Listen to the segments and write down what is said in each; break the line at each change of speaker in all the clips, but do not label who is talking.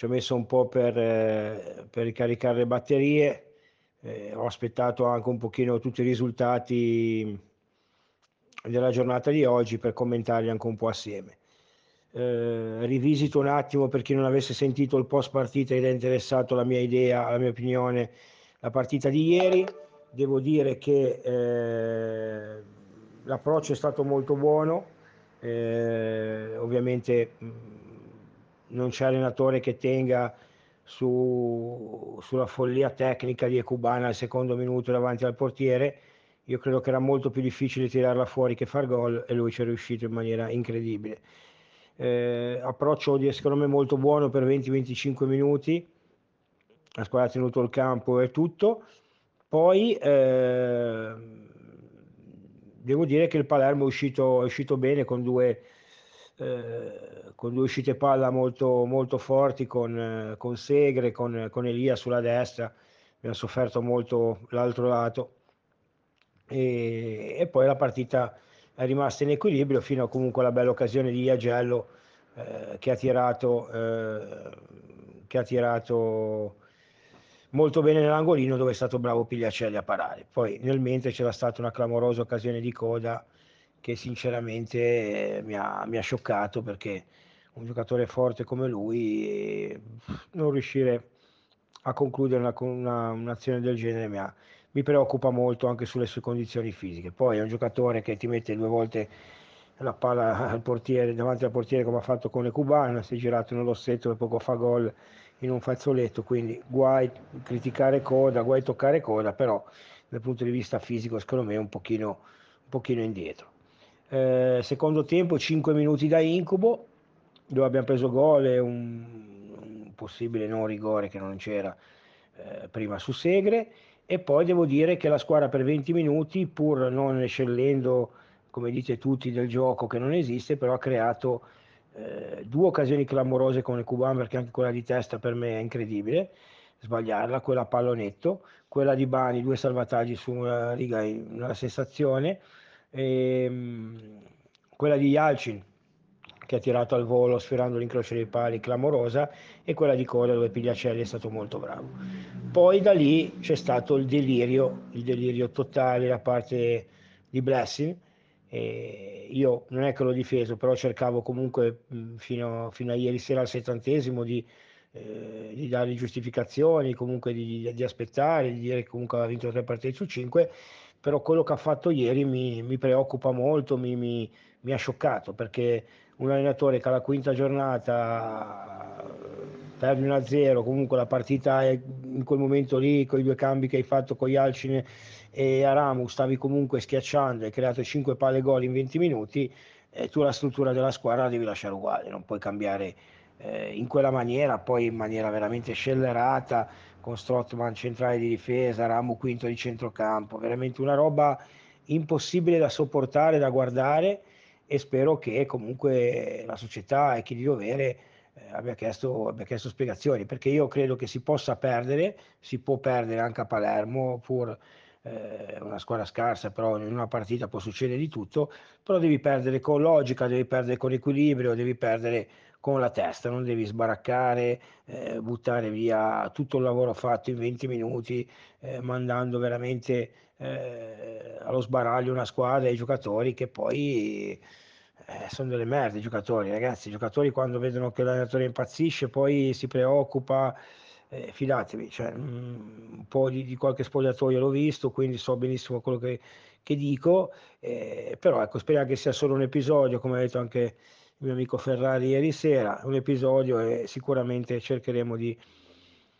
ci ho messo un po' per, eh, per ricaricare le batterie, eh, ho aspettato anche un pochino tutti i risultati della giornata di oggi per commentarli anche un po' assieme. Eh, rivisito un attimo per chi non avesse sentito il post partita ed è interessato alla mia idea, alla mia opinione, la partita di ieri. Devo dire che eh, l'approccio è stato molto buono, eh, ovviamente non c'è allenatore che tenga su, sulla follia tecnica di Ecubana al secondo minuto davanti al portiere io credo che era molto più difficile tirarla fuori che far gol e lui ci è riuscito in maniera incredibile. Eh, approccio secondo me molto buono per 20-25 minuti, la squadra ha tenuto il campo e tutto. Poi eh, devo dire che il Palermo è uscito, è uscito bene con due, eh, con due uscite palla molto, molto forti, con, con Segre, con, con Elia sulla destra, ha sofferto molto l'altro lato e, e, poi la partita è rimasta in equilibrio fino a comunque alla bella occasione di Iagello eh, che, ha tirato, eh, che ha tirato molto bene nell'angolino dove è stato bravo Pigliacelli a parare. Poi nel mentre c'era stata una clamorosa occasione di coda che sinceramente eh, mi, ha, mi, ha, scioccato perché un giocatore forte come lui non riuscire a concludere una, una, un'azione del genere mi ha, mi preoccupa molto anche sulle sue condizioni fisiche. Poi è un giocatore che ti mette due volte la palla al portiere, davanti al portiere come ha fatto con le cubane, si è girato nell'ossetto e poco fa gol in un fazzoletto, quindi guai criticare coda, guai toccare coda, però dal punto di vista fisico secondo me è un pochino, un pochino indietro. Eh, secondo tempo 5 minuti da incubo, dove abbiamo preso gol e un, un possibile non rigore che non c'era eh, prima su Segre. E poi devo dire che la squadra per 20 minuti, pur non eccellendo, come dite tutti, del gioco che non esiste, però ha creato eh, due occasioni clamorose con il Cuban, perché anche quella di testa per me è incredibile, sbagliarla, quella a pallonetto, quella di Bani, due salvataggi su una riga, una sensazione, e, ehm, quella di Yalcin che ha tirato al volo sferrando l'incrocio dei pali clamorosa e quella di coda dove Pigliacelli è stato molto bravo. Poi da lì c'è stato il delirio, il delirio totale da parte di Blessing. E io non è che l'ho difeso, però cercavo comunque fino, fino a ieri sera al settantesimo di, eh, di dare giustificazioni, comunque di, di, aspettare, di dire che comunque aveva vinto tre partite su cinque, però quello che ha fatto ieri mi, mi preoccupa molto, mi, mi, mi ha scioccato perché un allenatore che alla quinta giornata perde 1-0, comunque la partita è in quel momento lì, con i due cambi che hai fatto con Yalcin e Aramu, stavi comunque schiacciando, hai creato 5 palle gol in 20 minuti, e tu la struttura della squadra la devi lasciare uguale, non puoi cambiare eh, in quella maniera, poi in maniera veramente scellerata, con Strottman centrale di difesa, Ramu quinto di centrocampo, veramente una roba impossibile da sopportare, da guardare e spero che comunque la società e chi di dovere eh, abbia, chiesto, abbia chiesto spiegazioni, perché io credo che si possa perdere, si può perdere anche a Palermo, pur eh, una squadra scarsa, però in una partita può succedere di tutto, però devi perdere con logica, devi perdere con equilibrio, devi perdere con la testa, non devi sbaraccare, eh, buttare via tutto il lavoro fatto in 20 minuti, eh, mandando veramente eh, allo sbaraglio una squadra e i giocatori che poi eh, sono delle merde i giocatori, ragazzi, i giocatori quando vedono che l'allenatore impazzisce poi si preoccupa, eh, fidatevi, cioè, mh, mm, un po' di, di, qualche spogliatoio l'ho visto, quindi so benissimo quello che, che dico, eh, però ecco, speriamo che sia solo un episodio, come ha detto anche mio amico Ferrari ieri sera, un episodio e sicuramente cercheremo di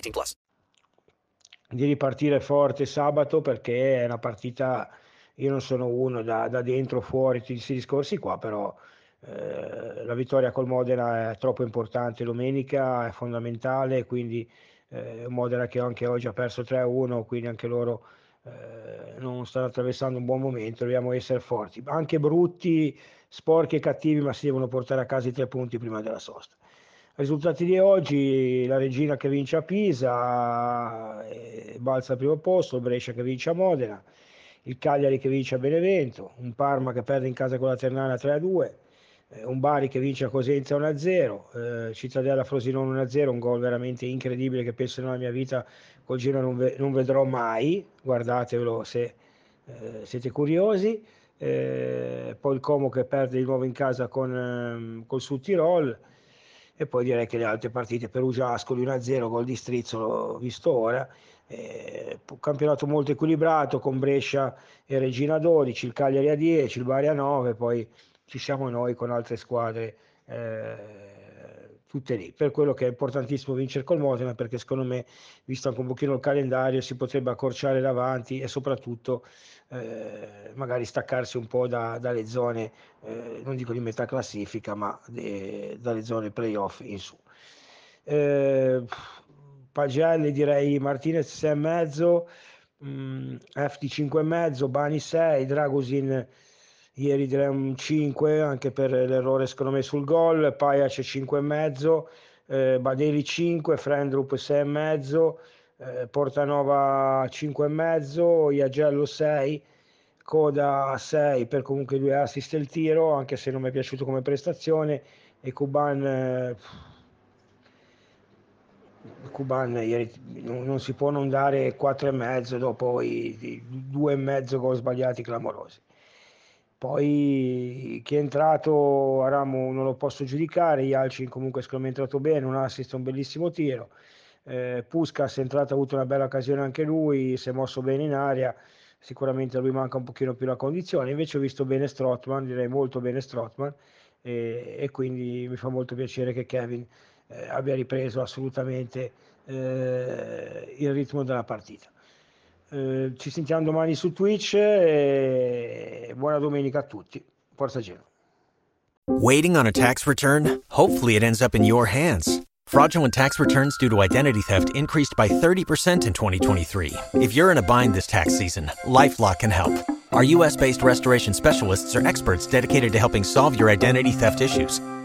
18 plus.
Di ripartire forte sabato perché è una partita. Io non sono uno da, da dentro, fuori, tutti questi discorsi qua, però. Eh, la vittoria col Modena è troppo importante domenica, è fondamentale, quindi eh, Modena che anche oggi ha perso 3-1, quindi anche loro eh, non stanno attraversando un buon momento, dobbiamo essere forti, anche brutti, sporchi e cattivi, ma si devono portare a casa i tre punti prima della sosta. Risultati di oggi, la Regina che vince a Pisa, eh, balza al primo posto, Brescia che vince a Modena, il Cagliari che vince a Benevento, un Parma che perde in casa con la Ternana 3-2, eh, un Bari che vince a Cosenza 1-0, eh, Cittadella Frosinone 1-0, un gol veramente incredibile che penso nella mia vita col Giro non, ve- non vedrò mai, guardatevelo se siete curiosi. Eh, poi il Como che perde di nuovo in casa con, ehm, col Sud Tirol e poi direi che le altre partite Perugia Ascoli 1-0, gol di Strizzo visto ora. Eh, campionato molto equilibrato con Brescia e Regina 12, il Cagliari a 10, il Bari a 9, poi ci siamo noi con altre squadre eh, tutte lì. Per quello che è importantissimo vincere col Modena, perché secondo me, visto anche un pochino il calendario, si potrebbe accorciare davanti e soprattutto eh, magari staccarsi un po' da, dalle zone, eh, non dico di metà classifica, ma de, dalle zone playoff in su. Eh, Pagelli direi Martinez 6,5, mh, FD 5,5, Bani 6, Dragosin ieri direi un 5 anche per l'errore secondo me sul gol, Pajac 5,5, eh, Badeli 5, Frendrup 6,5, eh, Portanova 5,5, Iagello 6, Coda 6 per comunque due assist e il tiro, anche se non mi è piaciuto come prestazione, e Kuban... Eh, Kuban ieri non, si può non dare 4,5 dopo i, i 2,5 gol sbagliati clamorosi. Poi chi è entrato a Ramo non lo posso giudicare, Yalcin comunque secondo me è entrato bene, un assist, un bellissimo tiro. Eh, Puskas è entrato, ha avuto una bella occasione anche lui, si è mosso bene in aria, sicuramente a lui manca un pochino più la condizione, invece ho visto bene Strotman, direi molto bene Strotman e, e quindi mi fa molto piacere che Kevin eh, abbia ripreso assolutamente eh, il ritmo della partita. Eh, ci sentiamo domani su Twitch e buona domenica a tutti. Forza.
Waiting on a tax return? Hopefully it ends up in your hands. Fraudulent tax returns due to identity theft increased by 30% in 2023. If you're in a bind this tax season, LifeLock can help. Our US-based restoration specialists are experts dedicated to helping solve your identity theft issues